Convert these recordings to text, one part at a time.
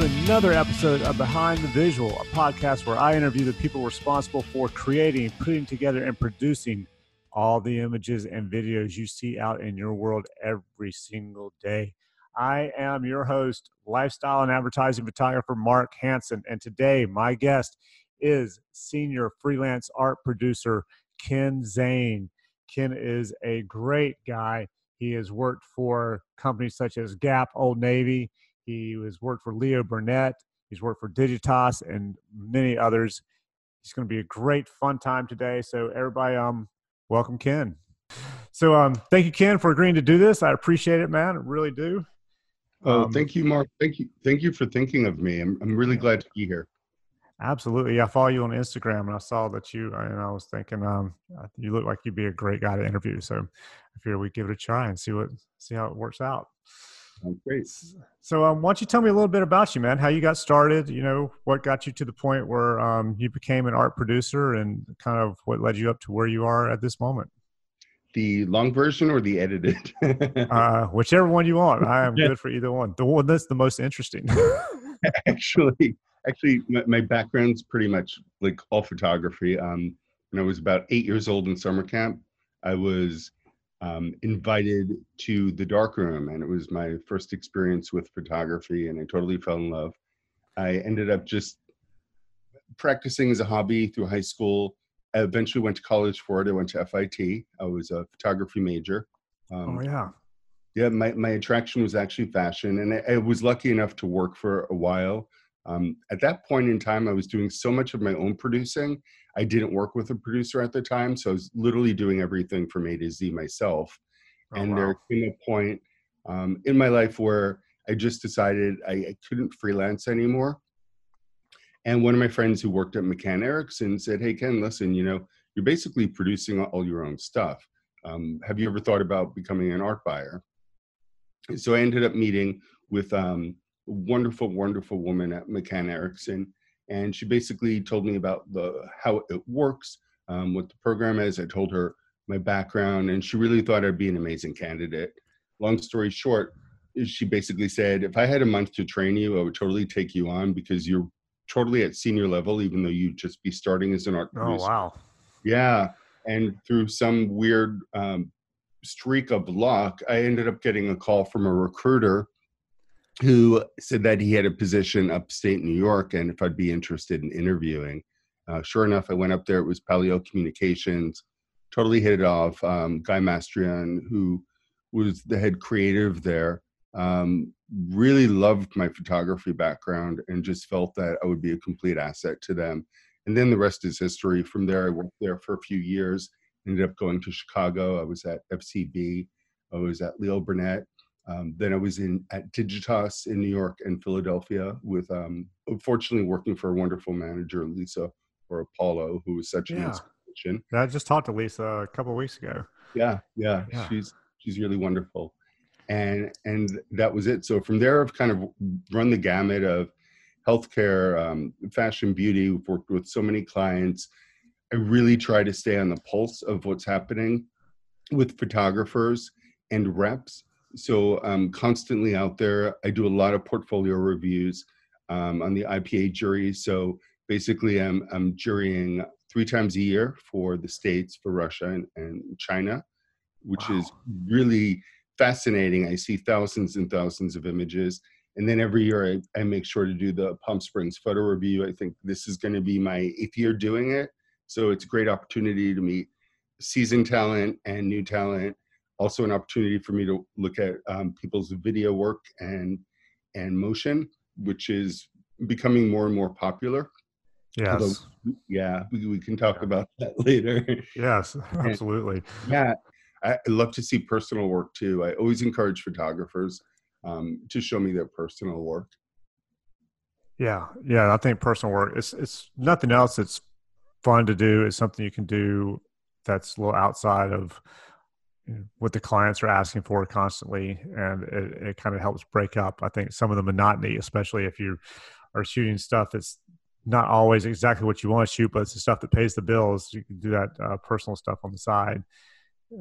to another episode of Behind the Visual, a podcast where I interview the people responsible for creating, putting together, and producing all the images and videos you see out in your world every single day. I am your host, lifestyle and advertising photographer Mark Hanson, and today my guest is senior freelance art producer Ken Zane. Ken is a great guy. He has worked for companies such as Gap, Old Navy. He has worked for Leo Burnett. He's worked for Digitas and many others. It's going to be a great fun time today. So everybody, um, welcome Ken. So um, thank you, Ken, for agreeing to do this. I appreciate it, man. I really do. Oh, um, thank you, Mark. Thank you. Thank you for thinking of me. I'm, I'm really glad to be here. Absolutely. I follow you on Instagram and I saw that you, and I was thinking, um, you look like you'd be a great guy to interview. So I figured we'd give it a try and see what, see how it works out. Great. So, um, why don't you tell me a little bit about you, man? How you got started? You know, what got you to the point where um, you became an art producer, and kind of what led you up to where you are at this moment. The long version or the edited? uh, whichever one you want. I am good for either one. The one that's the most interesting. Actually, actually my, my, background's pretty much like all photography um, when i was about eight years old in summer camp i was um, invited to the darkroom and it was my first experience with photography and i totally fell in love. I ended up just practicing as a hobby through high school. I eventually went to college for it. I went to FIT i was a photography major. Um, oh yeah. yeah my, my attraction was actually fashion and I, I was lucky enough to work for a while. Um, at that point in time, I was doing so much of my own producing. I didn't work with a producer at the time, so I was literally doing everything from A to Z myself. Oh, and wow. there came a point um, in my life where I just decided I, I, couldn't freelance anymore. And one of my friends who worked at McCann Erickson said, "Hey Ken, listen, you know, you're basically producing all your own stuff. Um, have you ever thought about becoming an art buyer?" So I ended up meeting with um, wonderful, wonderful woman at McCann Erickson, and she basically told me about the how it works, um, what the program is. I told her my background, and she really thought I'd be an amazing candidate. Long story short, she basically said, if I had a month to train you, I would totally take you on because you're totally at senior level, even though you'd just be starting as an art oh, producer. Oh wow! Yeah, and through some weird um, streak of luck, I ended up getting a call from a recruiter who said that he had a position upstate New York and if I'd be interested in interviewing. Uh, sure enough, I went up there. It was Palio Communications. Totally hit it off. Um, Guy Mastrian, who was the head creative there, um, really loved my photography background and just felt that I would be a complete asset to them. And then the rest is history. From there, I worked there for a few years. Ended up going to Chicago. I was at FCB. I was at Leo Burnett. Um, then I was in at Digitas in New York and Philadelphia with, um, unfortunately, working for a wonderful manager, Lisa or Apollo, who was such an inspiration. I just talked to Lisa a couple weeks ago. Yeah, yeah, yeah, she's she's really wonderful, and and that was it. So from there, I've kind of run the gamut of healthcare, um, fashion, beauty. We've worked with so many clients. I really try to stay on the pulse of what's happening with photographers and reps so I'm constantly out there. I do a lot of portfolio reviews um, on the IPA jury. So basically, I'm, I'm jurying three times a year for the States, for Russia, and, and China, which wow. is really fascinating. I see thousands and thousands of images. And then every year I, I make sure to do the Palm Springs photo review. I think this is going to be my eighth year doing it. So it's a great opportunity to meet seasoned talent and new talent also an opportunity for me to look at um, people's video work and and motion, which is becoming more and more popular. Yes. Although, yeah, we, we can talk about that later. Yes, absolutely. And, yeah, I love to see personal work too. I always encourage photographers um, to show me their personal work. Yeah, yeah, I think personal work it's it's nothing else. It's fun to do. It's something you can do that's a little outside of what the clients are asking for constantly and it, it kind of helps break up i think some of the monotony especially if you are shooting stuff that's not always exactly what you want to shoot but it's the stuff that pays the bills you can do that uh, personal stuff on the side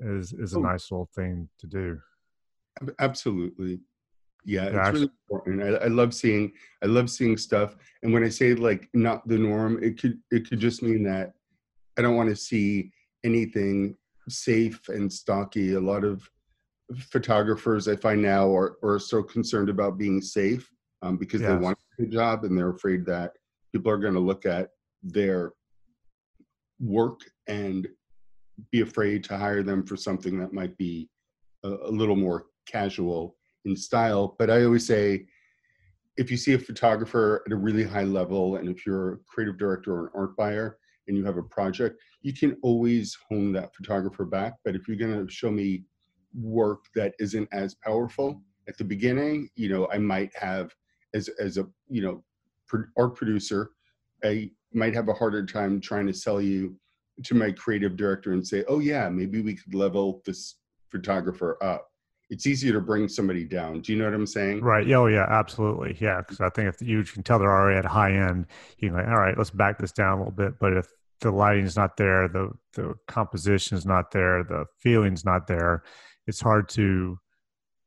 is is a oh. nice little thing to do absolutely Yeah, it's actually, really important. I, I love seeing I love seeing stuff. And when I say like not the norm, it could it could just mean that I don't want to see anything safe and stocky. A lot of photographers I find now are, are so concerned about being safe um, because yes. they want a job and they're afraid that people are going to look at their work and be afraid to hire them for something that might be a, a little more casual in style. But I always say, if you see a photographer at a really high level, and if you're a creative director or an art buyer and you have a project, you can always hone that photographer back. But if you're going to show me work that isn't as powerful at the beginning, you know, I might have as as a you know art producer, I might have a harder time trying to sell you to my creative director and say, oh yeah, maybe we could level this photographer up. It's easier to bring somebody down. Do you know what I'm saying? Right. Yeah, oh yeah, absolutely. Yeah. Because I think if you can tell they're already at high end, you can like, all right, let's back this down a little bit. But if the lighting is not there, the the composition is not there, the feeling's not there, it's hard to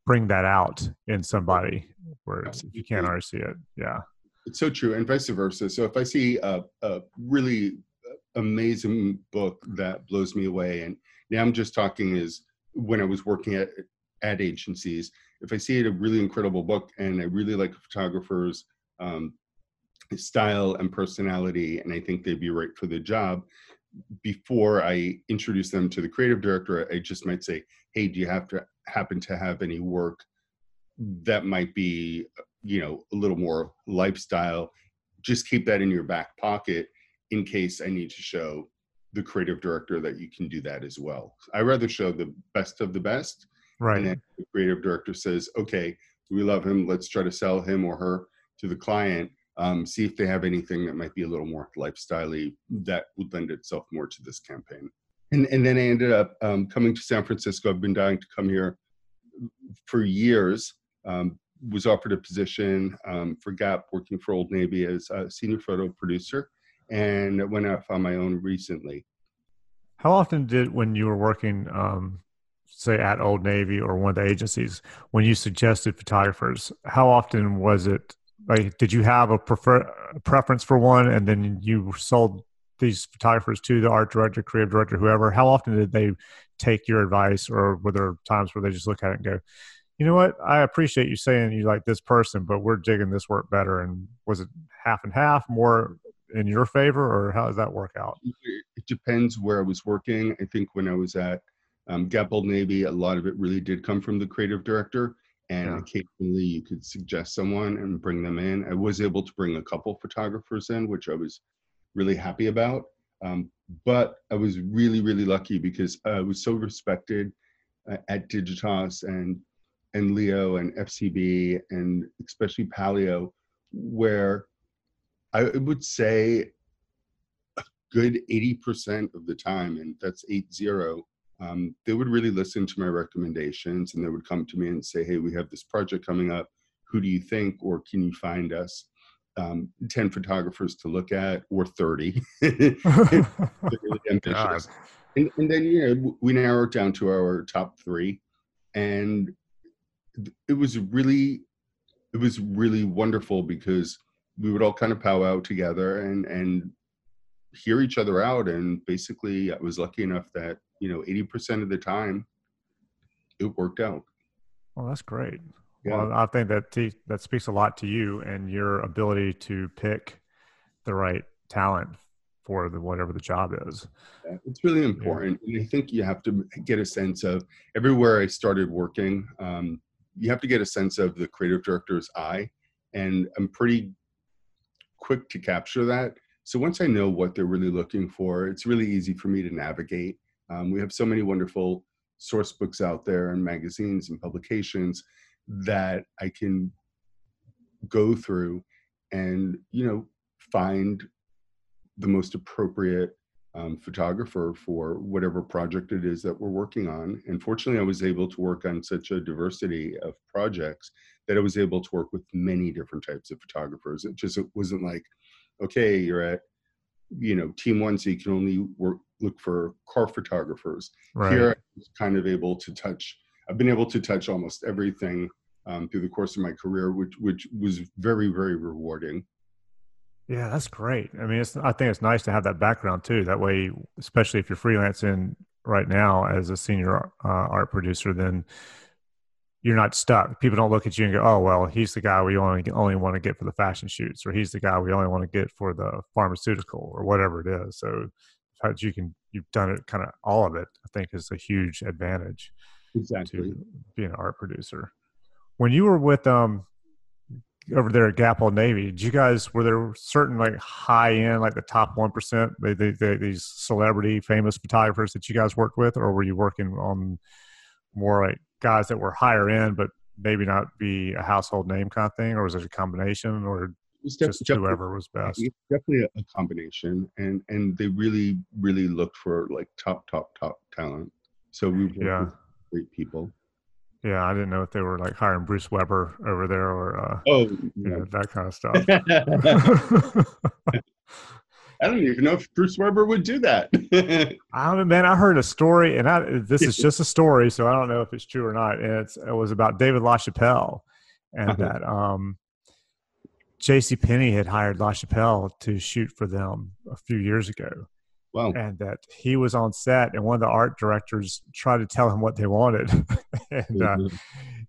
bring that out in somebody where you can't already see it. Yeah. It's so true, and vice versa. So if I see a, a really amazing book that blows me away, and now I'm just talking is when I was working at ad agencies. If I see a really incredible book, and I really like photographer's um, style and personality, and I think they'd be right for the job. Before I introduce them to the creative director, I just might say, "Hey, do you have to happen to have any work that might be you know a little more lifestyle? Just keep that in your back pocket in case i need to show the creative director that you can do that as well. I rather show the best of the best right. and then the creative director says okay we love him let's try to sell him or her to the client um, see if they have anything that might be a little more lifestyley that would lend itself more to this campaign and and then i ended up um, coming to san francisco i've been dying to come here for years um, was offered a position um, for Gap working for Old Navy as a senior photo producer and went off on my own recently. How often did, when you were working, um, say at Old Navy or one of the agencies, when you suggested photographers, how often was it like, did you have a prefer preference for one and then you sold these photographers to the art director, creative director, whoever? How often did they take your advice or were there times where they just look at it and go, you know what? I appreciate you saying you like this person, but we're digging this work better. And was it half and half, more in your favor, or how does that work out? It depends where I was working. I think when I was at um, Navy, a lot of it really did come from the creative director. And yeah. occasionally you could suggest someone and bring them in. I was able to bring a couple photographers in, which I was really happy about. Um, but I was really, really lucky because I was so respected uh, at Digitas and and Leo and FCB and especially Palio, where I would say a good 80% of the time, and that's eight zero, um, they would really listen to my recommendations and they would come to me and say, hey, we have this project coming up. Who do you think, or can you find us um, 10 photographers to look at, or 30? really ambitious. And, and then, you know, we narrowed down to our top three. And it was really it was really wonderful because we would all kind of powwow together and and hear each other out and basically i was lucky enough that you know 80% of the time it worked out well that's great yeah. well i think that t- that speaks a lot to you and your ability to pick the right talent for the whatever the job is yeah, it's really important yeah. and i think you have to get a sense of everywhere i started working um, you have to get a sense of the creative director's eye and i'm pretty quick to capture that so once i know what they're really looking for it's really easy for me to navigate um, we have so many wonderful source books out there and magazines and publications that i can go through and you know find the most appropriate um, photographer for whatever project it is that we're working on. And fortunately, I was able to work on such a diversity of projects that I was able to work with many different types of photographers. It just it wasn't like, okay, you're at you know team one, so you can only work look for car photographers. Right. Here, I was kind of able to touch. I've been able to touch almost everything um, through the course of my career, which which was very very rewarding. Yeah, that's great. I mean, it's I think it's nice to have that background too. That way, especially if you're freelancing right now as a senior uh, art producer, then you're not stuck. People don't look at you and go, "Oh, well, he's the guy we only only want to get for the fashion shoots, or he's the guy we only want to get for the pharmaceutical, or whatever it is." So, how you can you've done it kind of all of it. I think is a huge advantage. Exactly. To being an art producer. When you were with um over there at Gap Old Navy, did you guys were there certain like high end, like the top one percent, these celebrity famous photographers that you guys worked with, or were you working on more like guys that were higher end, but maybe not be a household name kind of thing, or was it a combination, or just whoever was best? Definitely a, combination, and and they really really looked for like top top top talent. So we worked yeah. great people. Yeah, I didn't know if they were like hiring Bruce Weber over there or uh, oh, you know, that kind of stuff. I don't even know if Bruce Weber would do that. I don't know, man. I heard a story, and I, this is just a story, so I don't know if it's true or not. And it's, it was about David LaChapelle, and uh-huh. that um, J.C. Penney had hired LaChapelle to shoot for them a few years ago. Wow. And that he was on set, and one of the art directors tried to tell him what they wanted, and uh, mm-hmm.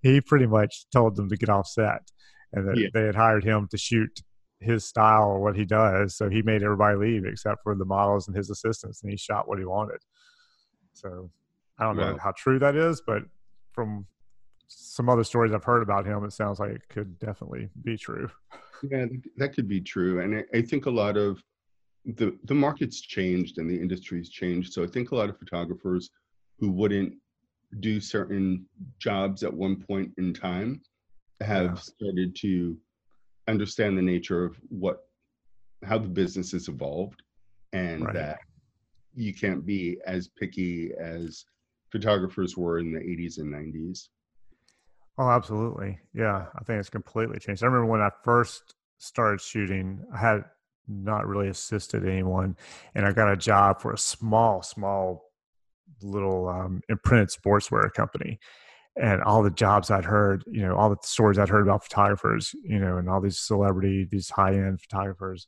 he pretty much told them to get off set, and that yeah. they had hired him to shoot his style or what he does. So he made everybody leave except for the models and his assistants, and he shot what he wanted. So I don't know how true that is, but from some other stories I've heard about him, it sounds like it could definitely be true. Yeah, that could be true, and I, I think a lot of the the market's changed and the industry's changed. So I think a lot of photographers who wouldn't do certain jobs at one point in time have yeah. started to understand the nature of what how the business has evolved and right. that you can't be as picky as photographers were in the 80s and 90s oh absolutely. Yeah i think it's completely changed. I remember when i first started shooting i had not really assisted anyone and i got a job for a small small little um, imprinted sportswear company and all the jobs I'd heard, you know, all the stories I'd heard about photographers, you know, and all these celebrity, these high end photographers,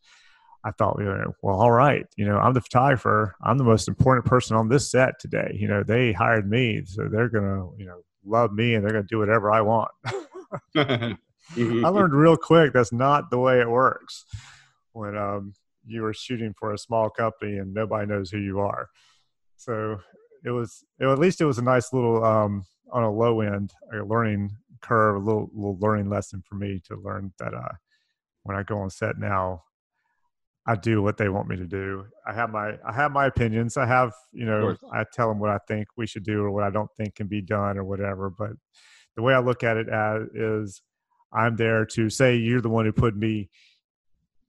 I thought, you know, well, all right, you know, I'm the photographer. I'm the most important person on this set today. You know, they hired me, so they're gonna, you know, love me and they're gonna do whatever I want. I learned real quick that's not the way it works when um, you are shooting for a small company and nobody knows who you are. So it was, it, at least it was a nice little um, on a low end a learning curve, a little little learning lesson for me to learn that uh, when I go on set now, I do what they want me to do. I have my I have my opinions. I have you know I tell them what I think we should do or what I don't think can be done or whatever. But the way I look at it as is I'm there to say you're the one who put me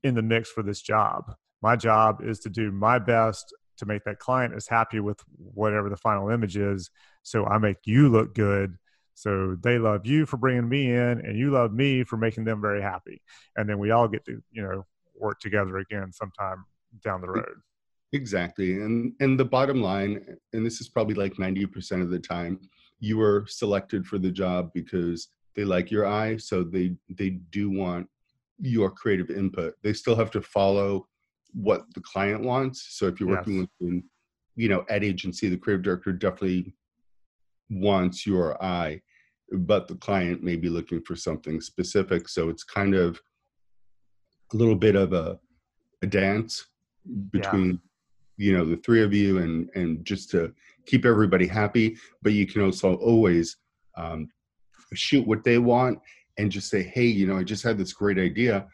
in the mix for this job. My job is to do my best to make that client as happy with whatever the final image is. So I make you look good. So they love you for bringing me in, and you love me for making them very happy. And then we all get to, you know, work together again sometime down the road. Exactly. And and the bottom line, and this is probably like 90% of the time, you were selected for the job because they like your eye. So they they do want your creative input. They still have to follow what the client wants. So if you're working yes. with, you know, ad agency, the creative director definitely wants your eye, but the client may be looking for something specific. So it's kind of a little bit of a, a dance between, yeah. you know, the three of you and and just to keep everybody happy. But you can also always um, shoot what they want and just say, hey, you know, I just had this great idea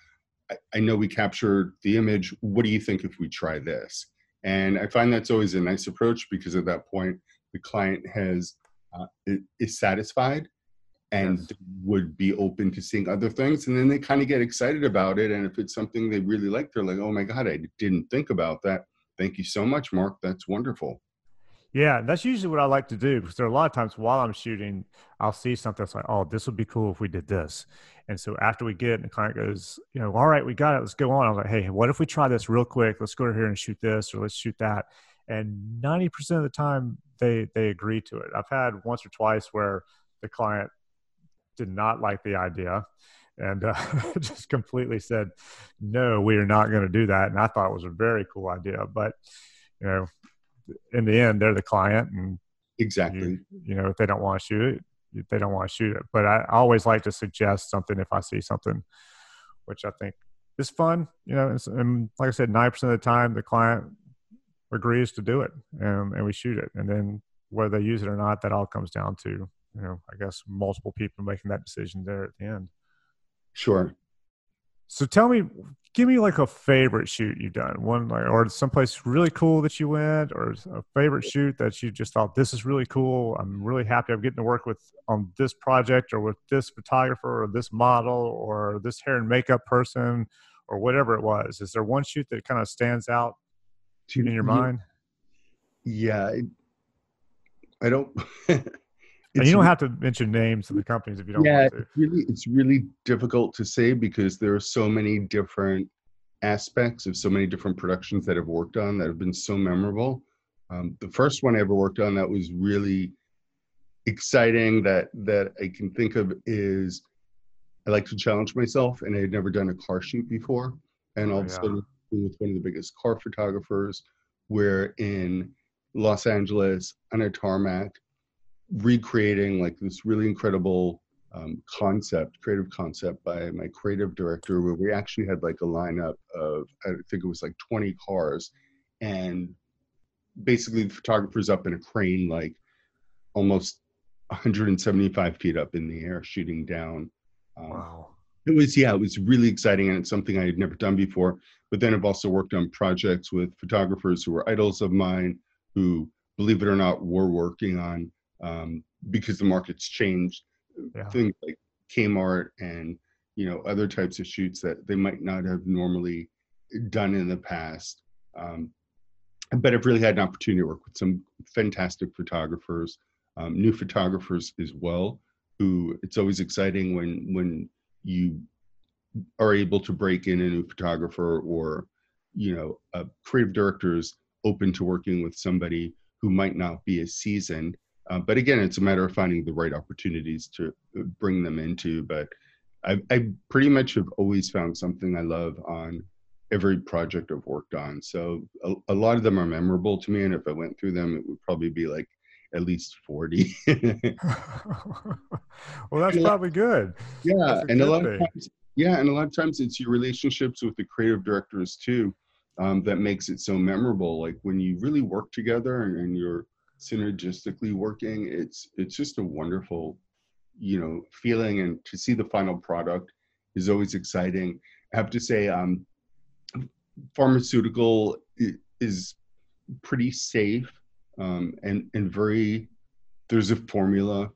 I know we captured the image. What do you think if we try this? And I find that's always a nice approach because at that point, the client has uh, is satisfied and yes. would be open to seeing other things. And then they kind of get excited about it. And if it's something they really like, they're like, oh my God, I didn't think about that. Thank you so much, Mark. That's wonderful. Yeah, that's usually what I like to do because there are a lot of times while I'm shooting, I'll see something that's like, oh, this would be cool if we did this. And so after we get it, and the client goes, you know, all right, we got it, let's go on. I was like, hey, what if we try this real quick? Let's go here and shoot this or let's shoot that. And 90% of the time they they agree to it. I've had once or twice where the client did not like the idea and uh, just completely said, no, we are not going to do that. And I thought it was a very cool idea. But, you know, in the end, they're the client. And exactly, you, you know, if they don't want to shoot it, they don't want to shoot it. But I always like to suggest something if I see something, which I think is fun. You know, and, and like I said, 9% of the time, the client agrees to do it and, and we shoot it. And then whether they use it or not, that all comes down to, you know, I guess multiple people making that decision there at the end. Sure. So tell me, give me like a favorite shoot you've done, one like, or someplace really cool that you went, or a favorite shoot that you just thought this is really cool. I'm really happy I'm getting to work with on this project, or with this photographer, or this model, or this hair and makeup person, or whatever it was. Is there one shoot that kind of stands out in your mind? Yeah, I don't. and you don't have to mention names of the companies if you don't yeah, want to. It's really, it's really difficult to say because there are so many different aspects of so many different productions that I've worked on that have been so memorable. Um, the first one I ever worked on that was really exciting that that I can think of is I like to challenge myself, and I had never done a car shoot before, and all oh, of a sudden with one of the biggest car photographers, we're in Los Angeles on a tarmac, recreating like this really incredible um, concept, creative concept by my creative director, where we actually had like a lineup of, I think it was like 20 cars, and basically the photographer's up in a crane, like almost 175 feet up in the air, shooting down. Um, wow. It was, yeah, it was really exciting, and it's something I had never done before. But then I've also worked on projects with photographers who were idols of mine, who, believe it or not, were working on um, because the market's changed. Yeah. Things like Kmart and you know other types of shoots that they might not have normally done in the past. Um, but I've really had an opportunity to work with some fantastic photographers, um, new photographers as well. Who it's always exciting when when you are able to break in a new photographer or you know a creative director is open to working with somebody who might not be as seasoned uh, but again, it's a matter of finding the right opportunities to uh, bring them into. But I, I pretty much have always found something I love on every project I've worked on. So a, a, lot of them are memorable to me, and if I went through them, it would probably be like at least forty. well, that's probably good. Yeah, and a lot thing. of times, yeah, and a lot of times it's your relationships with the creative directors too um, that makes it so memorable. Like when you really work together and, and you're synergistically working. It's it's just a wonderful you know feeling and to see the final product is always exciting. I have to say um pharmaceutical is pretty safe um and and very there's a formula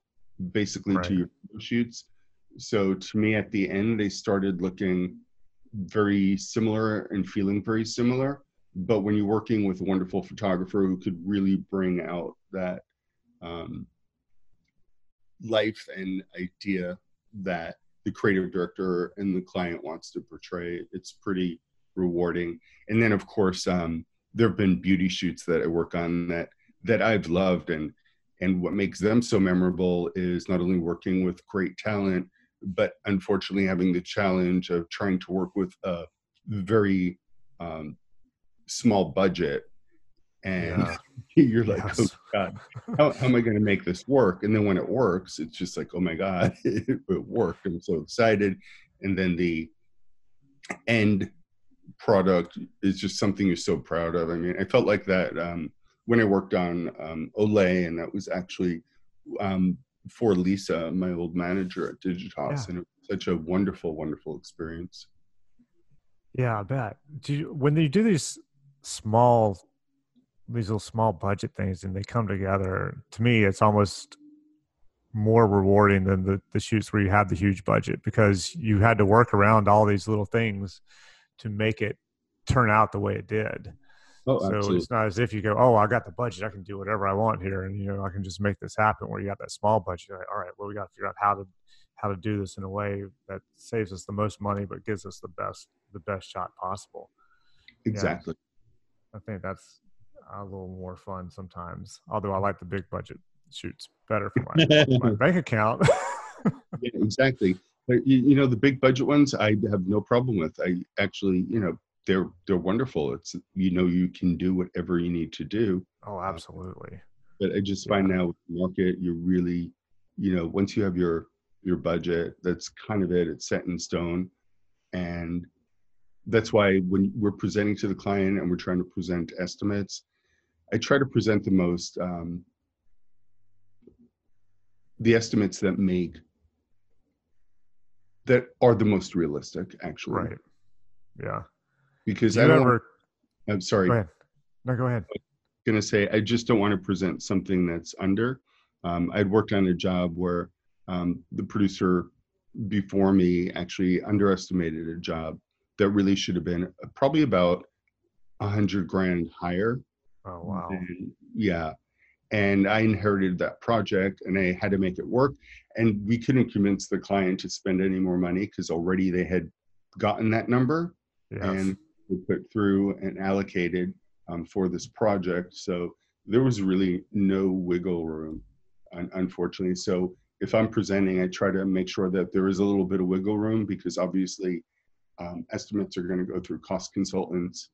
basically right. to your shoots. So to me at the end they started looking very similar and feeling very similar but when you're working with a wonderful photographer who could really bring out that um, life and idea that the creative director and the client wants to portray, it's pretty rewarding. And then, of course, um, there have been beauty shoots that I work on that that I've loved, and and what makes them so memorable is not only working with great talent, but unfortunately having the challenge of trying to work with a very um, small budget and yeah. you're like oh, yes. oh god how, how, am i going to make this work and then when it works it's just like oh my god it, it, worked i'm so excited and then the end product is just something you're so proud of i mean i felt like that um, when i worked on um, olay and that was actually um, for lisa my old manager at digitas yeah. and it was such a wonderful wonderful experience yeah i bet do you, when you do these small these little small budget things and they come together. To me it's almost more rewarding than the, the shoots where you have the huge budget because you had to work around all these little things to make it turn out the way it did. Oh, so absolutely. it's not as if you go oh i got the budget i can do whatever i want here and you know i can just make this happen where you got that small budget like, all right well we got to figure out how to how to do this in a way that saves us the most money but gives us the best the best shot possible. Exactly I think that's a little more fun sometimes. Although I like the big budget shoots better for my, my bank account. yeah, exactly. But you, you know, the big budget ones, I have no problem with. I actually, you know, they're they're wonderful. It's you know, you can do whatever you need to do. Oh, uh, absolutely. But I just find yeah. now with the market, You're really, you know, once you have your your budget, that's kind of it. It's set in stone, and that's why when we're presenting to the client and we're trying to present estimates, I try to present the most um, the estimates that make that are the most realistic, actually. Right. Yeah. Because I don't. Ever, I'm sorry. Go ahead. No, go ahead. I'm gonna say I just don't want to present something that's under. Um, I'd worked on a job where um, the producer before me actually underestimated a job that really should have been probably about a hundred grand higher. Oh wow! And, yeah, and I inherited that project, and I had to make it work. And we couldn't convince the client to spend any more money because already they had gotten that number yes. and we put through and allocated um, for this project. So there was really no wiggle room, unfortunately. So if I'm presenting, I try to make sure that there is a little bit of wiggle room because obviously um, estimates are going to go through cost consultants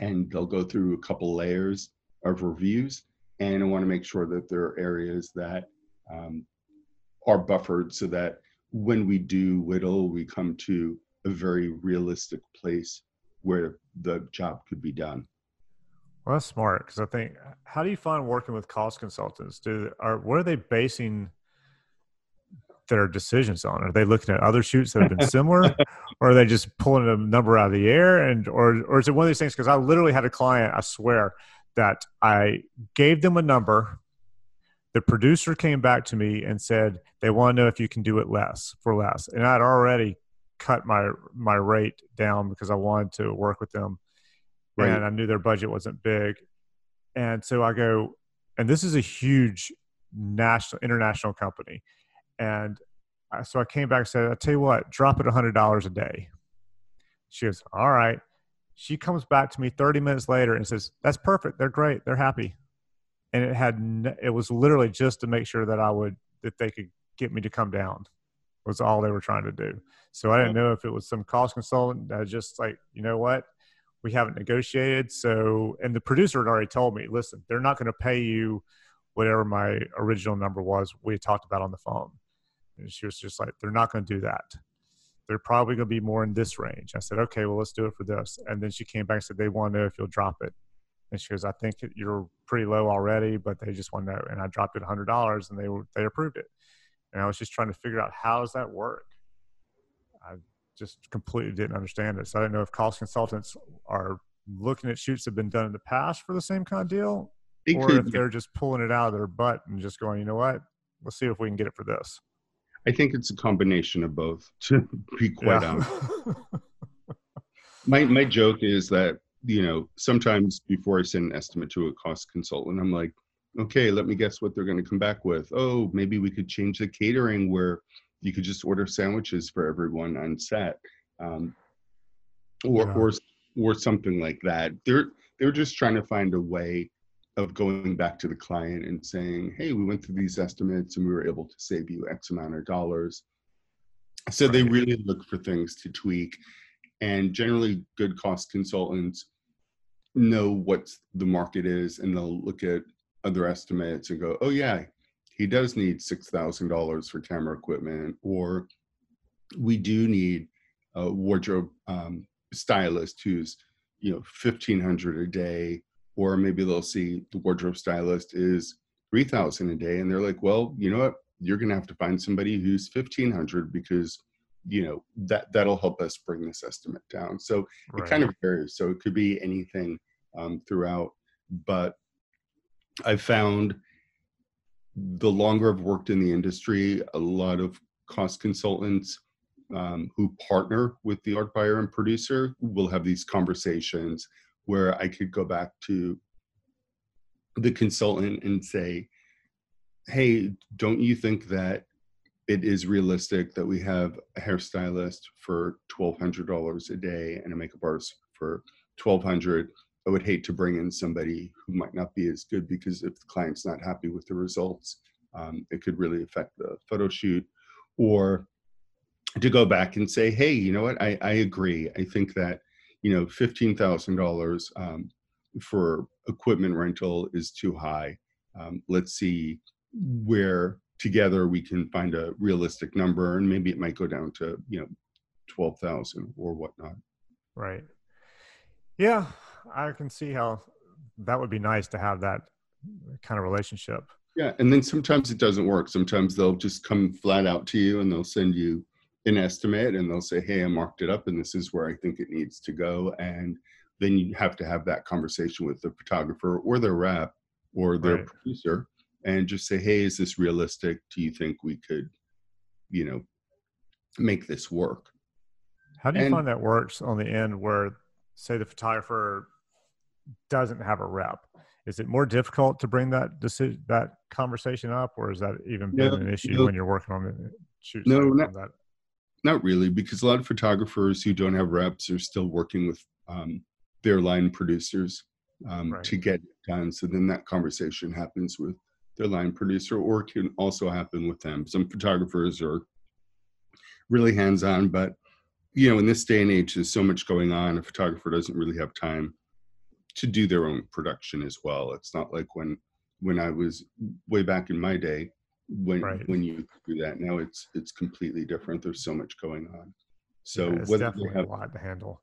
and they'll go through a couple layers of reviews. And I want to make sure that there are areas that um, are buffered so that when we do whittle, we come to a very realistic place where the job could be done. Well, that's smart because I think, how do you find working with cost consultants? Do are what are they basing their decisions on? Are they looking at other shoots that have been similar, or are they just pulling a number out of the air? And or or is it one of these things? Because I literally had a client, I swear, that I gave them a number. The producer came back to me and said they want to know if you can do it less for less, and I'd already cut my my rate down because I wanted to work with them, right. and I knew their budget wasn't big, and so I go, and this is a huge national international company and so I came back and said, I'll tell you what, drop it $100 a day. She goes, All right. She comes back to me 30 minutes later and says, That's perfect. They're great. They're happy. And it had, it was literally just to make sure that I would, that they could get me to come down was all they were trying to do. So I didn't know if it was some cost consultant that just like, you know what, we haven't negotiated. So, and the producer had already told me, listen, they're not going to pay you whatever my original number was we talked about on the phone. And she was just like, they're not going to do that. They're probably going to be more in this range. I said, okay, well, let's do it for this. And then she came back and said, they want to know if you'll drop it. And she goes, I think you're pretty low already, but they just want to know. And I dropped it $100 and they were, they approved it. And I was just trying to figure out how does that work? I just completely didn't understand it. So I don't know if cost consultants are looking at shoots that have been done in the past for the same kind of deal, it or if they're just pulling it out of their butt and just going, you know what, let's see if we can get it for this. I think it's a combination of both, to be quite yeah. honest. my my joke is that you know sometimes before I send an estimate to a cost consultant, I'm like, okay, let me guess what they're going to come back with. Oh, maybe we could change the catering where you could just order sandwiches for everyone on set, um, or yeah. or or something like that. They're they're just trying to find a way of going back to the client and saying, hey, we went through these estimates and we were able to save you X amount of dollars. So right. they really look for things to tweak. And generally, good cost consultants know what the market is and they'll look at other estimates and go, oh, yeah, he does need $6,000 for camera equipment, or we do need a wardrobe um, stylist who's you know 1500 a day or maybe they'll see the wardrobe stylist is 3000 a day and they're like well you know what? You're going to have to find somebody who's 1500 because you know that that'll help us bring this estimate down. So right. it kind of varies. So it could be anything um, throughout but i've found the longer i've worked in the industry a lot of cost consultants um, who partner with the art buyer and producer will have these conversations where I could go back to the consultant and say, hey, don't you think that it is realistic that we have a hairstylist for $1,200 a day and a makeup artist for 1200 I would hate to bring in somebody who might not be as good because if the client's not happy with the results, um, it could really affect the photo shoot. or to go back and say, hey, you know what? I, I agree. I think that, you know, $15,000 um, for equipment rental is too high. Um, let's see where together we can find a realistic number and maybe it might go down to, you know, 12,000 or whatnot. Right. Yeah, I can see how that would be nice to have that kind of relationship. Yeah, and then sometimes it doesn't work. Sometimes they'll just come flat out to you and they'll send you an estimate and they'll say, "Hey, I marked it up and this is where I think it needs to go." And then you have to have that conversation with the photographer or their rep or their right. producer and just say, "Hey, is this realistic? Do you think we could, you know, make this work?" How do you and, find that works on the end where say the photographer doesn't have a rep? is it more difficult to bring that decision that conversation up or is that even been no, an issue no, when you're working on the shoot no not, that? Not really because a lot of photographers who don't have reps are still working with um, their line producers um, right. to get it done so then that conversation happens with their line producer or can also happen with them some photographers are really hands-on but you know in this day and age there's so much going on a photographer doesn't really have time to do their own production as well. It's not like when when I was way back in my day when right. when you do that. Now it's it's completely different. There's so much going on. So yeah, whether definitely have, a lot to handle.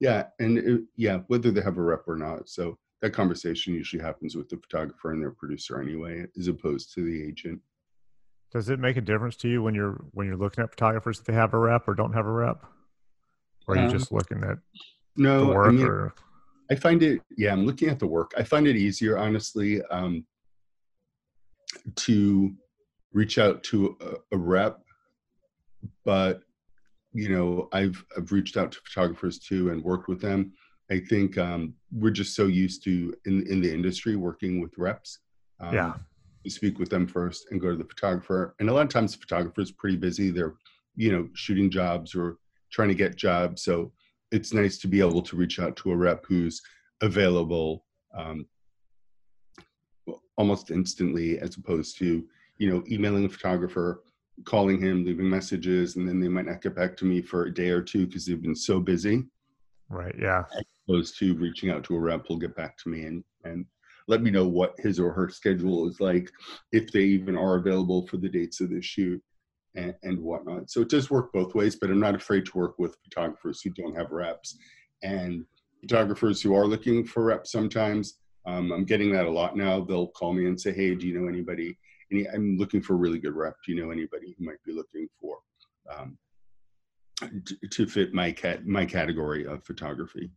Yeah, and it, yeah, whether they have a rep or not. So that conversation usually happens with the photographer and their producer anyway, as opposed to the agent. Does it make a difference to you when you're when you're looking at photographers if they have a rep or don't have a rep? Or are you um, just looking at no, the work I mean, or I find it, yeah, I'm looking at the work. I find it easier, honestly, um, to reach out to a, a, rep, but you know, I've I've reached out to photographers too and worked with them. I think um, we're just so used to in in the industry working with reps. Um, yeah, you speak with them first and go to the photographer. And a lot of times, the photographer is pretty busy. They're you know shooting jobs or trying to get jobs, so it's nice to be able to reach out to a rep who's available um, almost instantly as opposed to you know emailing a photographer calling him leaving messages and then they might not get back to me for a day or two because they've been so busy right yeah as opposed to reaching out to a rep will get back to me and and let me know what his or her schedule is like if they even are available for the dates of the shoot and, and whatnot. So it does work both ways, but I'm not afraid to work with photographers who don't have reps and photographers who are looking for reps sometimes. Um, I'm getting that a lot now. They'll call me and say, "Hey, do you know anybody? Any, I'm looking for a really good rep. Do you know anybody who might be looking for um, to, to, fit my cat my category of photography?"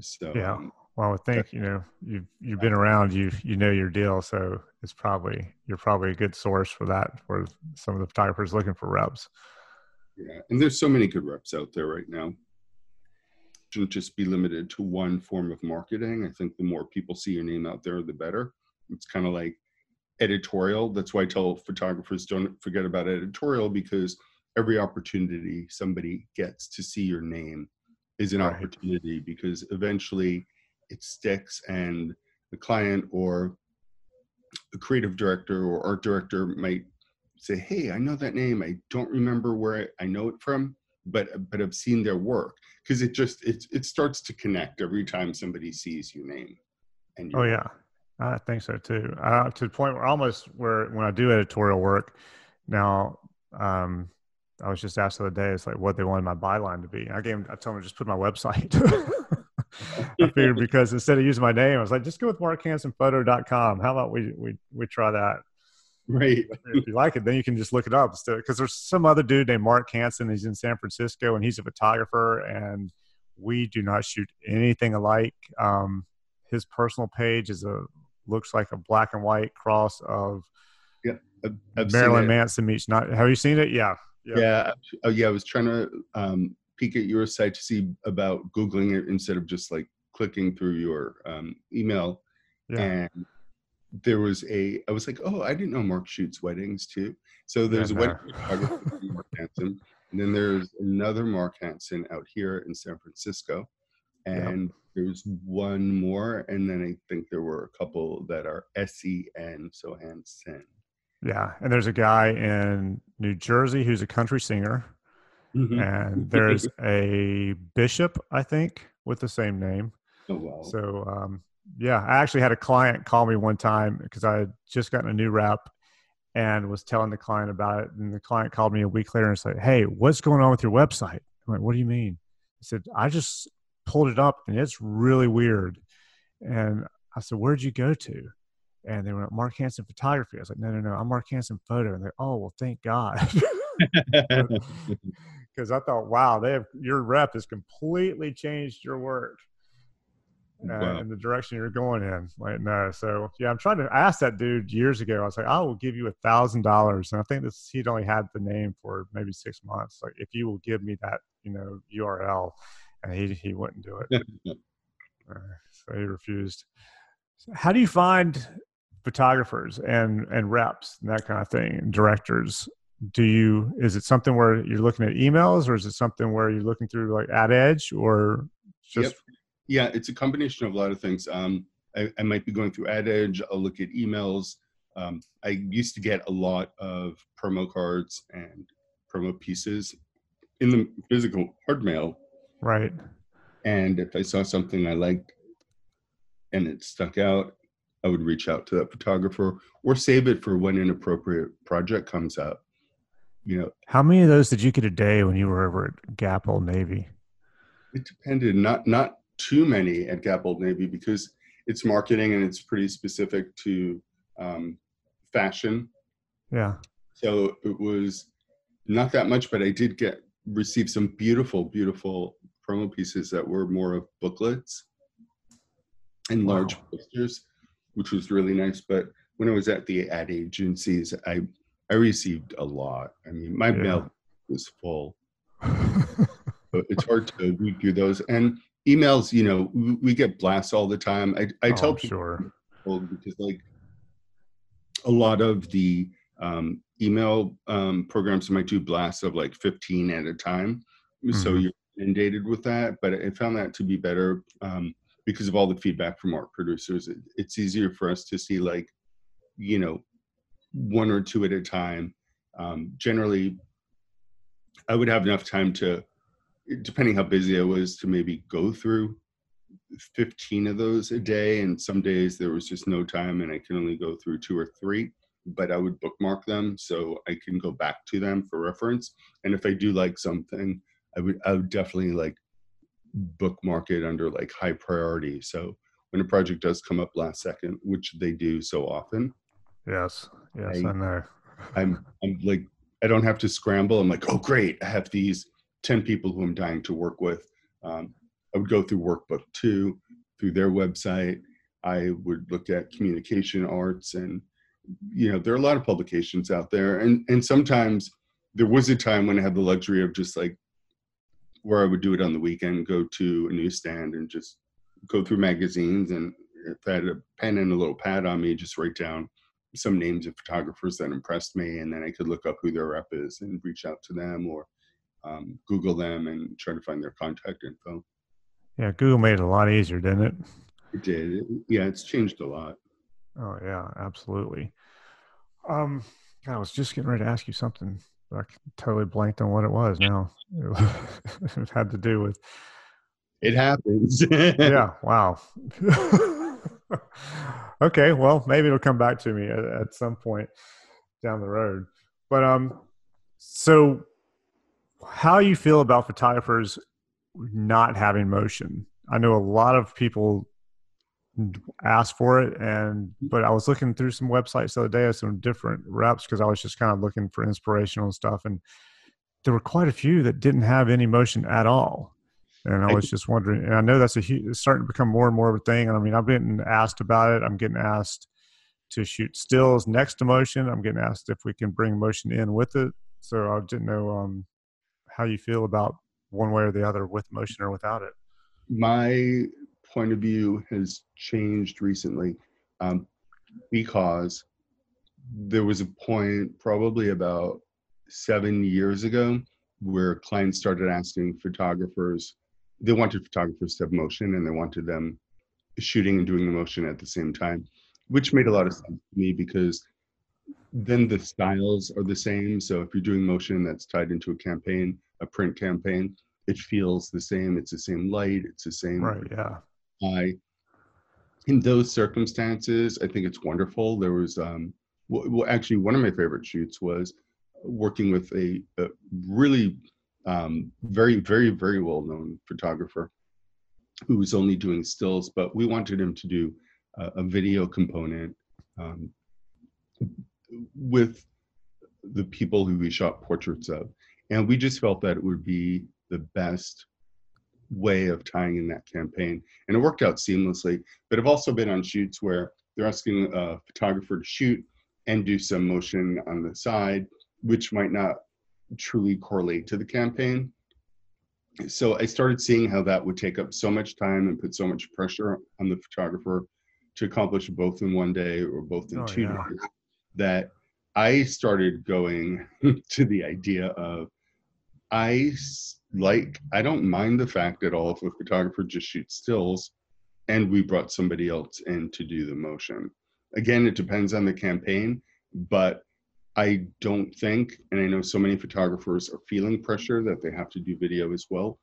So yeah, um, well, I think you know you've you've been around, you you know your deal, so it's probably you're probably a good source for that for some of the photographers looking for reps. Yeah, and there's so many good reps out there right now. Shouldn't just be limited to one form of marketing. I think the more people see your name out there, the better. It's kind of like editorial. That's why I tell photographers don't forget about editorial because every opportunity somebody gets to see your name is an right. opportunity because eventually it sticks and the client or the creative director or art director might say hey i know that name i don't remember where i, know it from but but i've seen their work because it just it, it starts to connect every time somebody sees your name and oh yeah. I think so too. Uh, to the point where almost where when i do editorial work now um i was just asked the other day it's like what they wanted my byline to be. I gave i told them just put my website. I figured because instead of using my name, I was like, just go with markhansonphoto.com. How about we we we try that? Right. if you like it, then you can just look it up. Because there's some other dude named Mark Hanson. He's in San Francisco and he's a photographer, and we do not shoot anything alike. Um, his personal page is a looks like a black and white cross of yeah, I've Marilyn Manson meets not. Have you seen it? Yeah. Yeah. yeah. Oh, yeah. I was trying to um, peek at your site to see about googling it instead of just like clicking through your um, email yeah. and there was a i was like oh i didn't know mark shoots weddings too so there's yeah, a wedding photographer mark hanson and then there's another mark Hansen out here in san francisco and yep. there's one more and then i think there were a couple that are sen so Hansen. Yeah, and there's a guy in New Jersey who's a country singer, mm-hmm. and there's a bishop, I think, with the same name. Oh wow! So um, yeah, I actually had a client call me one time because I had just gotten a new rep and was telling the client about it, and the client called me a week later and said, "Hey, what's going on with your website?" I'm like, "What do you mean?" He said, "I just pulled it up and it's really weird." And I said, "Where'd you go to?" and they were went Mark Hanson photography. I was like, no, no, no, I'm Mark Hanson photo. And they're, oh, well, thank God. Because I thought, wow, they have your rep has completely changed your work uh, wow. and the direction you're going in. Like, no, so yeah, I'm trying to ask that dude years ago. I was like, I will give you a thousand dollars, and I think this he'd only had the name for maybe six months. Like, if you will give me that, you know, URL, and he he wouldn't do it. uh, so he refused. How do you find photographers and and reps and that kind of thing directors do you is it something where you're looking at emails or is it something where you're looking through like AtEdge or just yep. Yeah it's a combination of a lot of things um I, I might be going through AtEdge i'll look at emails um, i used to get a lot of promo cards and promo pieces in the physical hard mail right and if i saw something i liked and it stuck out I would reach out to that photographer or save it for when an appropriate project comes up. You know, how many of those did you get a day when you were over at Gap Old Navy? It depended. Not not too many at Gap Old Navy because it's marketing and it's pretty specific to um, fashion. Yeah. So it was not that much, but I did get receive some beautiful, beautiful promo pieces that were more of booklets and wow. large posters which was really nice. But when I was at the ad agencies, I I received a lot. I mean, my yeah. mail was full. but it's hard to weed through those and emails. You know, we, we get blasts all the time. I I oh, tell people sure. because like a lot of the um, email um, programs might do blasts of like 15 at a time. Mm-hmm. So you're inundated with that. But I found that to be better. Um, because of all the feedback from our producers it, it's easier for us to see like you know one or two at a time um, generally i would have enough time to depending how busy i was to maybe go through 15 of those a day and some days there was just no time and i can only go through two or three but i would bookmark them so i can go back to them for reference and if i do like something i would i would definitely like bookmark it under like high priority. So when a project does come up last second, which they do so often. Yes. Yes, I, I know. I'm I'm like I don't have to scramble. I'm like, oh great, I have these 10 people who I'm dying to work with. Um, I would go through workbook two, through their website. I would look at communication arts and you know, there are a lot of publications out there. And and sometimes there was a time when I had the luxury of just like where I would do it on the weekend, go to a newsstand and just go through magazines. And if I had a pen and a little pad on me, just write down some names of photographers that impressed me. And then I could look up who their rep is and reach out to them or um, Google them and try to find their contact info. Yeah, Google made it a lot easier, didn't it? It did. It, yeah, it's changed a lot. Oh, yeah, absolutely. Um, I was just getting ready to ask you something. I totally blanked on what it was now. It had to do with. It happens. yeah. Wow. okay. Well, maybe it'll come back to me at, at, some point down the road. But um, so how you feel about photographers not having motion? I know a lot of people ask for it and but i was looking through some websites the other day of some different reps because i was just kind of looking for inspirational stuff and there were quite a few that didn't have any motion at all. And i was just wondering and i know that's a huge it's starting to become more and more of a thing and i mean i've been asked about it. I'm getting asked to shoot stills next to motion. I'm getting asked if we can bring motion in with it. So i didn't know um, how you feel about one way or the other with motion or without it my point of view has changed recently um, because there was a point probably about seven years ago where clients started asking photographers they wanted photographers to have motion and they wanted them shooting and doing the motion at the same time which made a lot of sense to me because then the styles are the same. So if you're doing motion that's tied into a campaign, a print campaign, it feels the same. It's the same light. It's the same. Right. Yeah. I, in those circumstances, I think it's wonderful. There was, um, well, actually, one of my favorite shoots was working with a, a really um, very, very, very well known photographer who was only doing stills, but we wanted him to do a, a video component um, with the people who we shot portraits of. And we just felt that it would be the best way of tying in that campaign. And it worked out seamlessly. But I've also been on shoots where they're asking a photographer to shoot and do some motion on the side, which might not truly correlate to the campaign. So I started seeing how that would take up so much time and put so much pressure on the photographer to accomplish both in one day or both in oh, two yeah. days that I started going to the idea of I like I don't mind the fact at all if a photographer just shoots stills and we brought somebody else in to do the motion. Again, it depends on the campaign, but I don't think, and I know so many photographers are feeling pressure that they have to do video as well.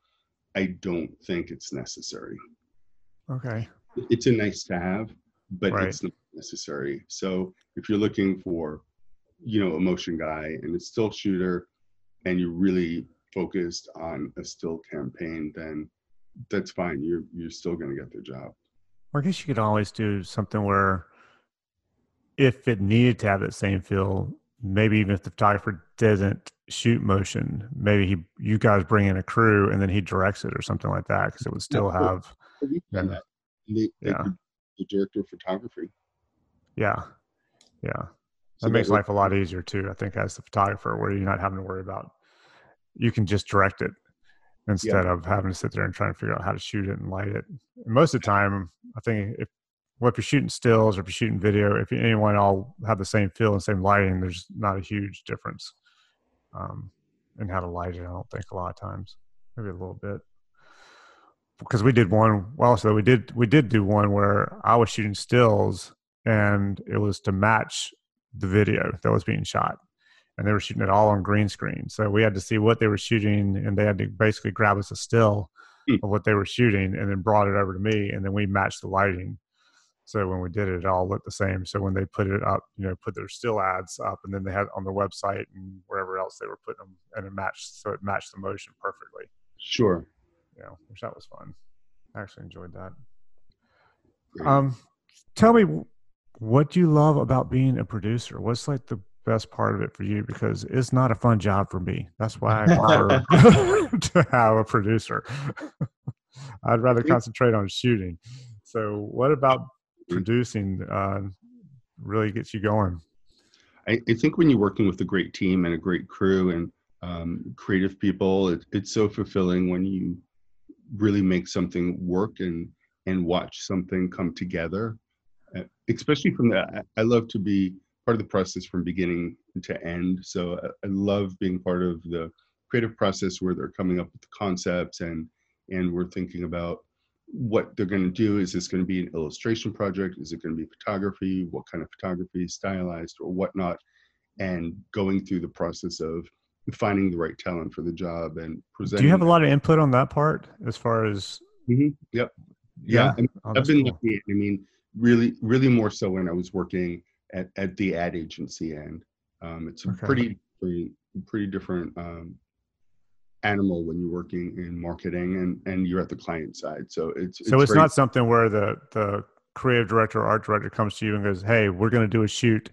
I don't think it's necessary. Okay. It's a nice to have, but right. it's not necessary. So if you're looking for, you know, a motion guy and a still shooter, and you're really focused on a still campaign, then that's fine. You're you're still going to get the job. Or I guess you could always do something where, if it needed to have that same feel, maybe even if the photographer doesn't shoot motion, maybe he you guys bring in a crew and then he directs it or something like that because it would still have. We've done that. They, they yeah. the director of photography. Yeah, yeah. That makes life a lot easier too. I think as the photographer, where you're not having to worry about, you can just direct it instead yeah. of having to sit there and trying to figure out how to shoot it and light it. And most of the time, I think if well, if you're shooting stills or if you're shooting video, if anyone all have the same feel and same lighting, there's not a huge difference um, in how to light it. I don't think a lot of times, maybe a little bit because we did one well so we did we did do one where i was shooting stills and it was to match the video that was being shot and they were shooting it all on green screen so we had to see what they were shooting and they had to basically grab us a still mm. of what they were shooting and then brought it over to me and then we matched the lighting so when we did it it all looked the same so when they put it up you know put their still ads up and then they had on the website and wherever else they were putting them and it matched so it matched the motion perfectly sure Yeah, which that was fun. I actually enjoyed that. Um, tell me what do you love about being a producer? What's like the best part of it for you? Because it's not a fun job for me. That's why I prefer to have a producer. I'd rather concentrate on shooting. So, what about producing uh, really gets you going? I, I, think when you're working with a great team and a great crew and um, creative people, it, it's so fulfilling when you really make something work and and watch something come together uh, especially from that i love to be part of the process from beginning to end so I, I love being part of the creative process where they're coming up with the concepts and and we're thinking about what they're going to do is this going to be an illustration project is it going to be photography what kind of photography stylized or whatnot and going through the process of finding the right talent for the job and presenting. Do you have a lot of input on that part as far as? Mm-hmm. Yep. Yeah, yeah. Oh, I've been cool. lucky. I mean, really, really more so when I was working at, at the ad agency end. Um, it's a pretty, pretty, pretty different um, animal when you're working in marketing and and you're at the client side. So it's, it's so it's very, not something where the the creative director or art director comes to you and goes, "Hey, we're going to do a shoot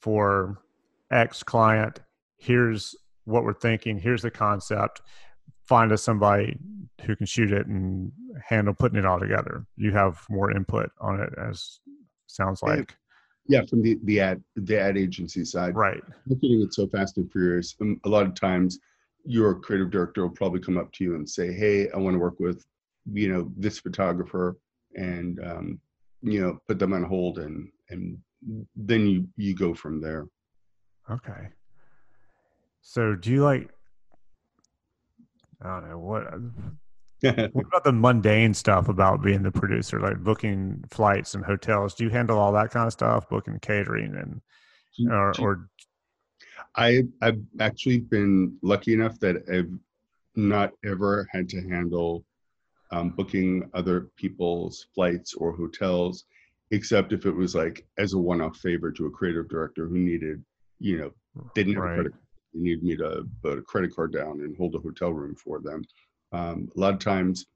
for X client. Here's what we're thinking. Here's the concept. Find us somebody who can shoot it and handle putting it all together. You have more input on it, as sounds like. Yeah, from the the ad the ad agency side, right? Looking at so fast and furious. Um, a lot of times, your creative director will probably come up to you and say, "Hey, I want to work with, you know, this photographer," and um, you know, put them on hold, and and then you you go from there. Okay. So do you like? I don't know what. what about the mundane stuff about being the producer, like booking flights and hotels? Do you handle all that kind of stuff, booking catering and or, or I I've actually been lucky enough that I've not ever had to handle um, booking other people's flights or hotels, except if it was like as a one-off favor to a creative director who needed, you know, didn't have right. a credit. Needed me to put a credit card down and hold a hotel room for them. Um, a lot of times,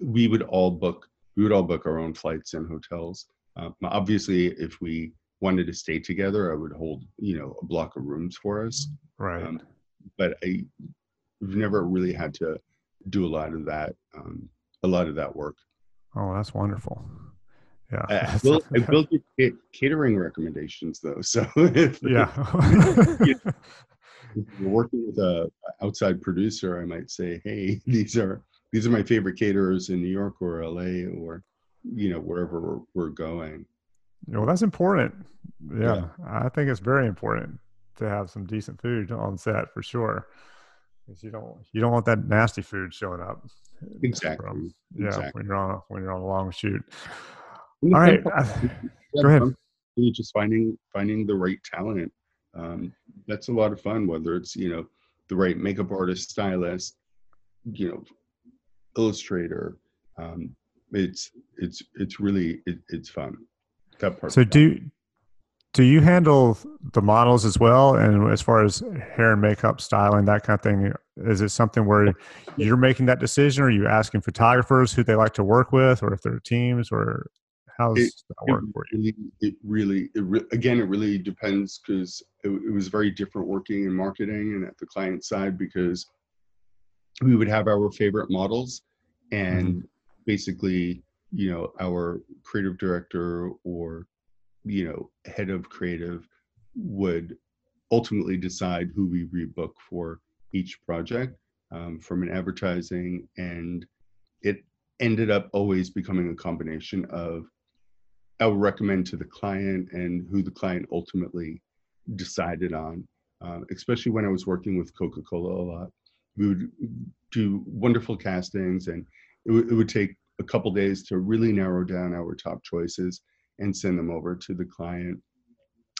we would all book. We would all book our own flights and hotels. Uh, obviously, if we wanted to stay together, I would hold, you know, a block of rooms for us. Right. Um, but I, we've never really had to do a lot of that, um, a lot of that work. Oh, that's wonderful. Yeah. I, will, I will get catering recommendations though. So if, yeah. if you're working with a outside producer, I might say, Hey, these are, these are my favorite caterers in New York or LA or, you know, wherever we're, we're going. Well, that's important. Yeah, yeah, I think it's very important to have some decent food on set for sure. Because you don't you don't want that nasty food showing up. Exactly. From, yeah, exactly. when you're on a, when you're on a long shoot. All right, go ahead. Just finding finding the right talent. Um, that's a lot of fun. Whether it's you know the right makeup artist, stylist, you know, illustrator. Um, it's it's it's really it, it's fun that part. So do do you handle the models as well? And as far as hair and makeup styling, that kind of thing, is it something where you're making that decision? Or are you asking photographers who they like to work with, or if they're teams, or how's it, that work for you? It really, it re- again, it really depends because it, it was very different working in marketing and at the client side because we would have our favorite models and mm-hmm. basically you know our creative director or you know head of creative would ultimately decide who we rebook for each project um, from an advertising and it ended up always becoming a combination of i'll recommend to the client and who the client ultimately decided on uh, especially when i was working with coca-cola a lot we would do wonderful castings and it, w- it would take a couple days to really narrow down our top choices and send them over to the client.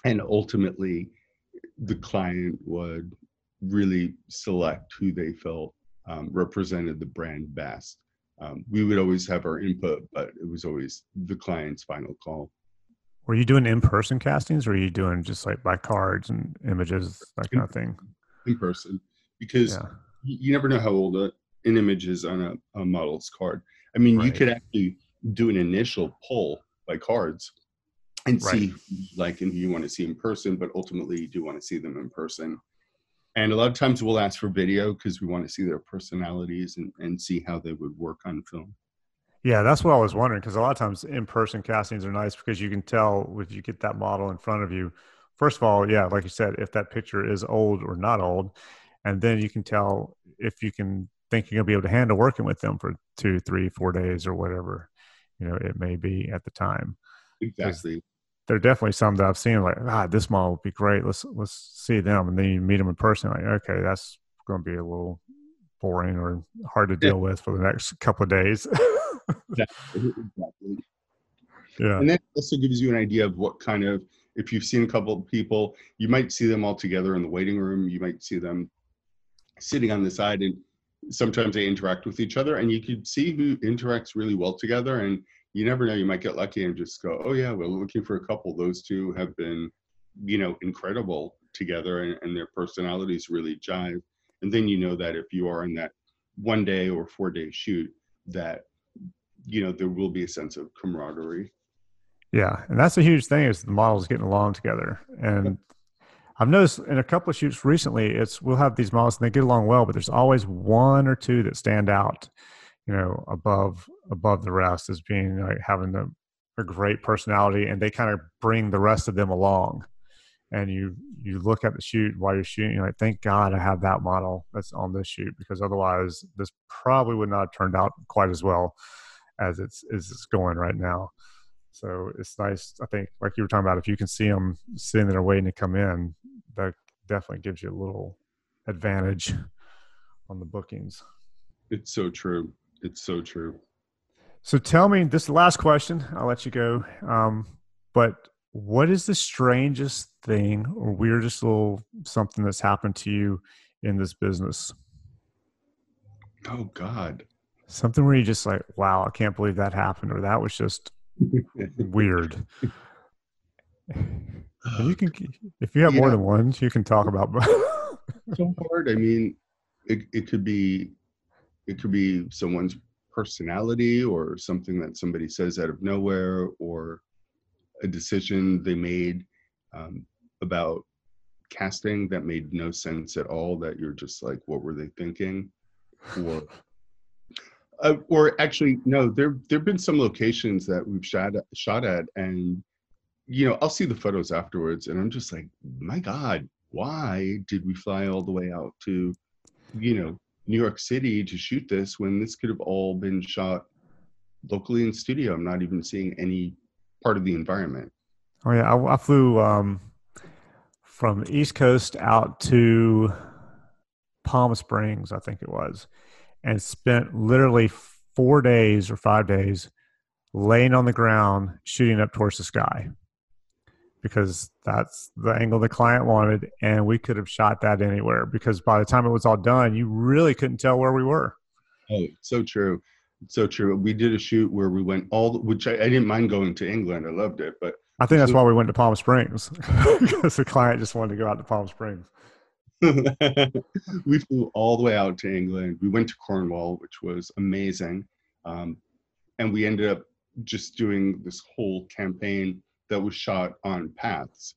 And ultimately, the client would really select who they felt um, represented the brand best. Um, we would always have our input, but it was always the client's final call. Were you doing in-person castings, or are you doing just like by cards and images, that kind of thing? In person, because yeah. you, you, never know how old a, an image is on a, a model's card. I mean, right. you could actually do an initial poll by cards and right. see like and you want to see in person, but ultimately you do want to see them in person. And a lot of times we'll ask for video because we want to see their personalities and, and see how they would work on film. Yeah, that's what I was wondering because a lot of times in person castings are nice because you can tell if you get that model in front of you. First of all, yeah, like you said, if that picture is old or not old, and then you can tell if you can think you're going to be able to handle working with them for two, three, four days or whatever, you know, it may be at the time. Exactly. There are definitely some that I've seen like, ah, this model would be great. Let's let's see them, and then you meet them in person. Like, okay, that's going to be a little boring or hard to deal yeah. with for the next couple of days. exactly. Yeah. And that also gives you an idea of what kind of if you've seen a couple of people, you might see them all together in the waiting room. You might see them sitting on the side and sometimes they interact with each other and you can see who interacts really well together and you never know you might get lucky and just go oh yeah we're looking for a couple. Those two have been you know incredible together and, and their personalities really jive. And then you know that if you are in that one day or four day shoot that you know there will be a sense of camaraderie. Yeah and that's a huge thing is the models getting along together. And I've noticed in a couple of shoots recently, it's we'll have these models and they get along well, but there's always one or two that stand out, you know, above above the rest as being like having a, a great personality, and they kind of bring the rest of them along. And you you look at the shoot while you're shooting, you're like, thank God I have that model that's on this shoot because otherwise this probably would not have turned out quite as well as it's as it's going right now. So it's nice. I think, like you were talking about, if you can see them sitting there waiting to come in, that definitely gives you a little advantage on the bookings. It's so true. It's so true. So tell me this last question. I'll let you go. Um, but what is the strangest thing or weirdest little something that's happened to you in this business? Oh God. Something where you just like, wow, I can't believe that happened, or that was just weird. you can, if you have yeah. more than one, you can talk about. Both. So hard. I mean, it, it could be, it could be someone's personality or something that somebody says out of nowhere or a decision they made um, about casting that made no sense at all that you're just like what were they thinking? Or uh, or actually no there there've been some locations that we've shot shot at and you know i'll see the photos afterwards and i'm just like my god why did we fly all the way out to you know new york city to shoot this when this could have all been shot locally in studio. I'm not even seeing any part of the environment. Oh yeah. I, I flew um from the east coast out to palm springs i think it was and spent literally four days or five days laying on the ground shooting up towards the sky because that's the angle the client wanted and we could have shot that anywhere because by the time it was all done you really couldn't tell where we were. Oh so true. So true. We did a shoot where we went all which I, I didn't mind going to england. I loved it but i think that's why we went to palm springs because the client just wanted to go out to palm springs. We flew all the way out to England. We went to Cornwall, which was amazing. Um, and we ended up just doing this whole campaign that was shot on paths.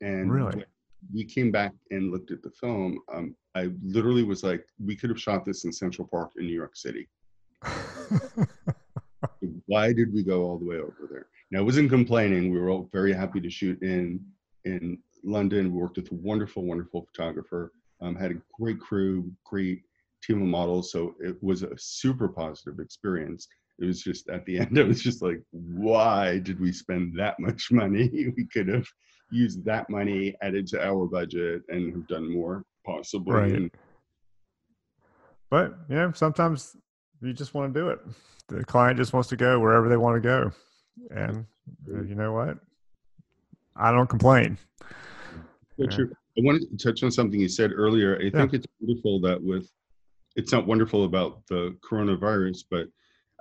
And really? we came back and looked at the film. Um, I literally was like, we could have shot this in Central Park in New York City. Why did we go all the way over there? Now, I wasn't complaining. We were all very happy to shoot in in London. We worked with a wonderful, wonderful photographer. Um, had a great crew, great team of models. So it was a super positive experience. It was just at the end, I was just like, why did we spend that much money? we could have used that money added to our budget and have done more possibly. Right. And, but you know, sometimes you just want to do it. The client just wants to go wherever they want to go. And uh, you know what? I don't complain. So true. I wanted to touch on something you said earlier. I yeah. think it's wonderful that with it's not wonderful about the coronavirus, but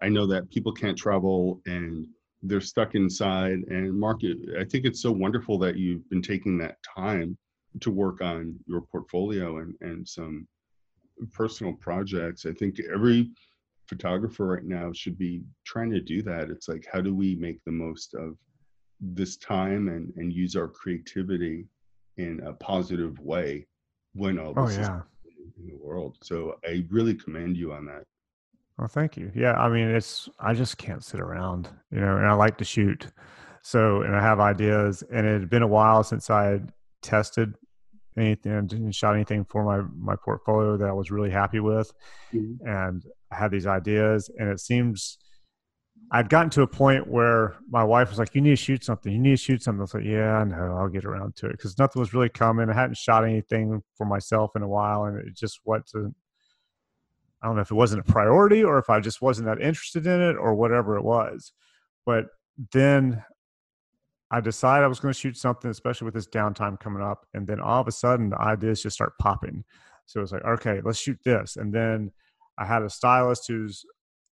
I know that people can't travel and they're stuck inside. And Mark, I think it's so wonderful that you've been taking that time to work on your portfolio and, and some personal projects. I think every photographer right now should be trying to do that. It's like, how do we make the most of this time and, and use our creativity in a positive way when all oh, this oh, yeah. is in the world. So I really commend you on that. Well, thank you. Yeah, I mean, it's I just can't sit around, you know, and I like to shoot. So, and I have ideas, and it had been a while since I had tested anything and shot anything for my my portfolio that I was really happy with, mm-hmm. and I had these ideas, and it seems I'd gotten to a point where my wife was like, "You need to shoot something. You need to shoot something." I was like, "Yeah, I know. I'll get around to it," because nothing was really coming. I hadn't shot anything for myself in a while, and it just wasn't. I don't know if it wasn't a priority or if I just wasn't that interested in it or whatever it was. But then I decided I was going to shoot something, especially with this downtime coming up. And then all of a sudden, the ideas just start popping. So it was like, okay, let's shoot this. And then I had a stylist who's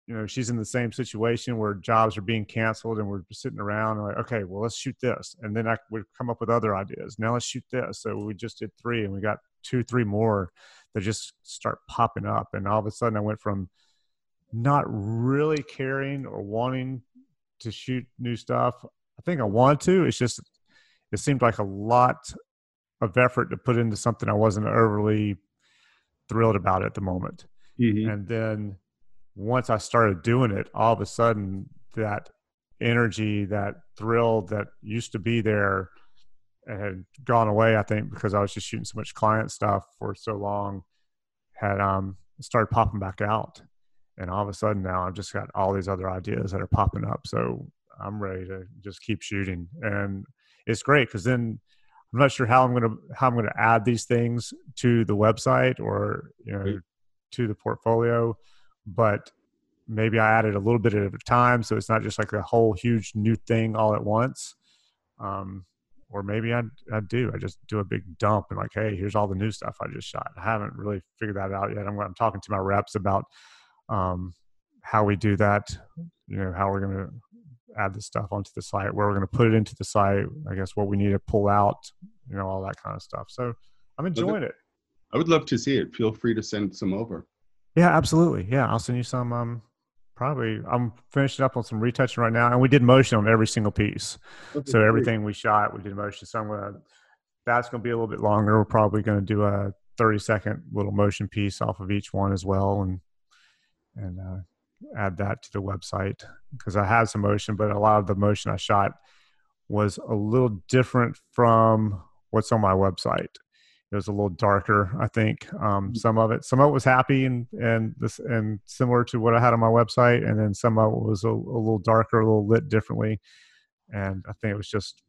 you know she's in the same situation where jobs are being canceled and we're sitting around and like okay well let's shoot this and then i would come up with other ideas now let's shoot this so we just did three and we got two three more that just start popping up. And all of a sudden i went from not really caring or wanting to shoot new stuff. I think i want to. It's just it seemed like a lot of effort to put into something i wasn't overly thrilled about at the moment. Mm-hmm. and then once I started doing it, all of a sudden that energy, that thrill that used to be there had gone away, I think, because I was just shooting so much client stuff for so long, had um started popping back out. And all of a sudden now I've just got all these other ideas that are popping up. So I'm ready to just keep shooting. And it's great because then I'm not sure how I'm gonna how I'm gonna add these things to the website or you know to the portfolio but maybe I added a little bit at a time. So it's not just like a whole huge new thing all at once. Um, or maybe I I do. I just do a big dump and like, hey, here's all the new stuff I just shot. I haven't really figured that out yet. I'm, I'm talking to my reps about um, how we do that. You know, how we're going to add the stuff onto the site, where we're going to put it into the site. I guess what we need to pull out. You know, all that kind of stuff. So I'm enjoying it. I would love to see it. Feel free to send some over. Yeah, absolutely. Yeah, I'll send you some. Um, probably I'm finishing up on some retouching right now, and we did motion on every single piece. Okay, so everything great. we shot, we did motion. So I'm gonna. That's gonna be a little bit longer. We're probably gonna do a 30 second little motion piece off of each one as well, and and uh, add that to the website because I had some motion, but a lot of the motion I shot was a little different from what's on my website it was a little darker i think um, mm-hmm. some of it some of it was happy and and this and similar to what i had on my website and then some of it was a, a little darker a little lit differently and i think it was just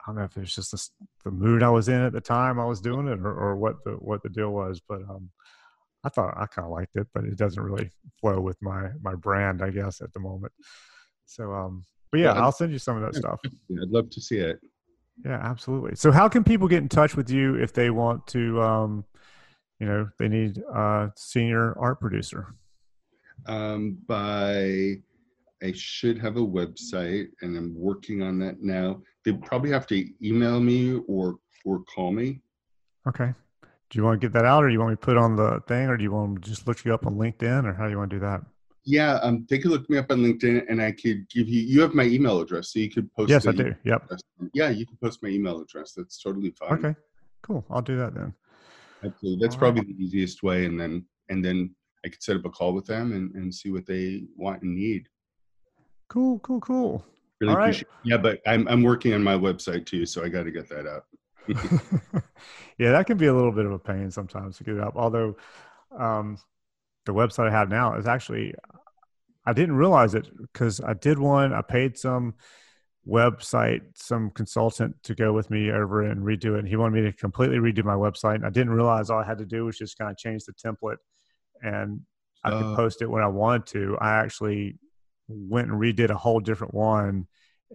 i don't know if it was just the, the mood i was in at the time i was doing it or, or what the what the deal was but um i thought i kind of liked it but it doesn't really flow with my my brand i guess at the moment so um but yeah, I'll send you some of that stuff. Yeah, I'd love to see it. Yeah, absolutely. So, how can people get in touch with you if they want to, um, you know, they need a senior art producer? Um, by, I should have a website, and I'm working on that now. They probably have to email me or or call me. Okay. Do you want to get that out, or do you want me to put on the thing, or do you want to just look you up on LinkedIn, or how do you want to do that? Yeah, um, they could look me up on LinkedIn, and I could give you. You have my email address, so you could post. Yes, I do. Yep. Address. Yeah, you can post my email address. That's totally fine. Okay, cool. I'll do that then. Absolutely. That's All probably right. the easiest way, and then and then I could set up a call with them and, and see what they want and need. Cool, cool, cool. Really All appreciate. Right. Yeah, but I'm I'm working on my website too, so I got to get that up. yeah, that can be a little bit of a pain sometimes to get it up. Although, um, the website I have now is actually I didn't realize it because I did one. I paid some website, some consultant to go with me over and redo it. And he wanted me to completely redo my website. And I didn't realize all I had to do was just kind of change the template and I could uh. post it when I wanted to. I actually went and redid a whole different one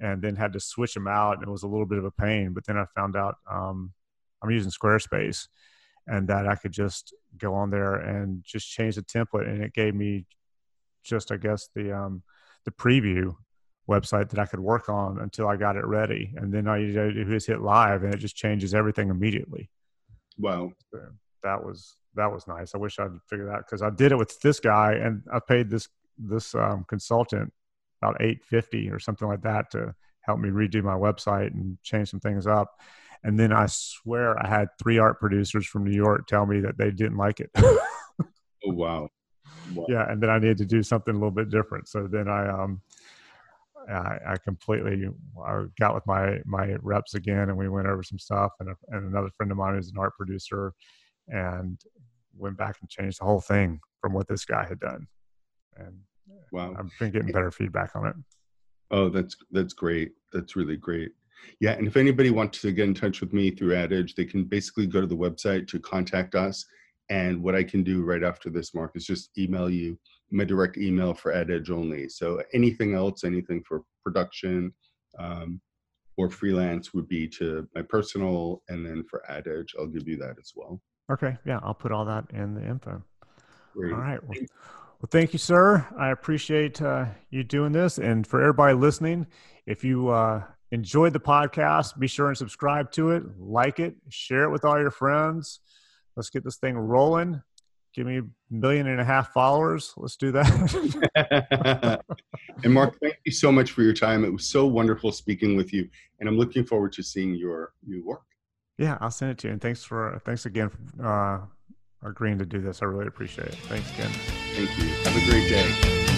and then had to switch them out. And it was a little bit of a pain. But then I found out um, I'm using Squarespace and that I could just go on there and just change the template. And it gave me just I guess the um, the preview website that I could work on until I got it ready, and then all you do is hit live, and it just changes everything immediately. Wow, so that was that was nice. I wish I'd figured that out because I did it with this guy, and I paid this this um, consultant about eight fifty or something like that to help me redo my website and change some things up. And then I swear I had three art producers from New York tell me that they didn't like it. oh wow! yeah and then i needed to do something a little bit different. So then i um I, I completely I got with my my reps again and we went over some stuff and, a, and another friend of mine who's an art producer and went back and changed the whole thing from what this guy had done. And wow. I've been getting better feedback on it. Oh that's that's great. That's really great yeah and if anybody wants to get in touch with me through AtEdge they can basically go to the website to contact us and what I can do right after this, Mark, is just email you my direct email for Edge only. So anything else, anything for production um, or freelance would be to my personal, and then for Edge, I'll give you that as well. Okay, yeah, I'll put all that in the info. Great. All right. Well, well, thank you, sir. I appreciate uh, you doing this, and for everybody listening, if you uh, enjoyed the podcast, be sure and subscribe to it, like it, share it with all your friends let's get this thing rolling. Give me a million and a half followers. Let's do that. and Mark, thank you so much for your time. It was so wonderful speaking with you, and I'm looking forward to seeing your new work. Yeah, I'll send it to you. And thanks for thanks again for uh, agreeing to do this. I really appreciate it. Thanks again. Thank you. Have a great day.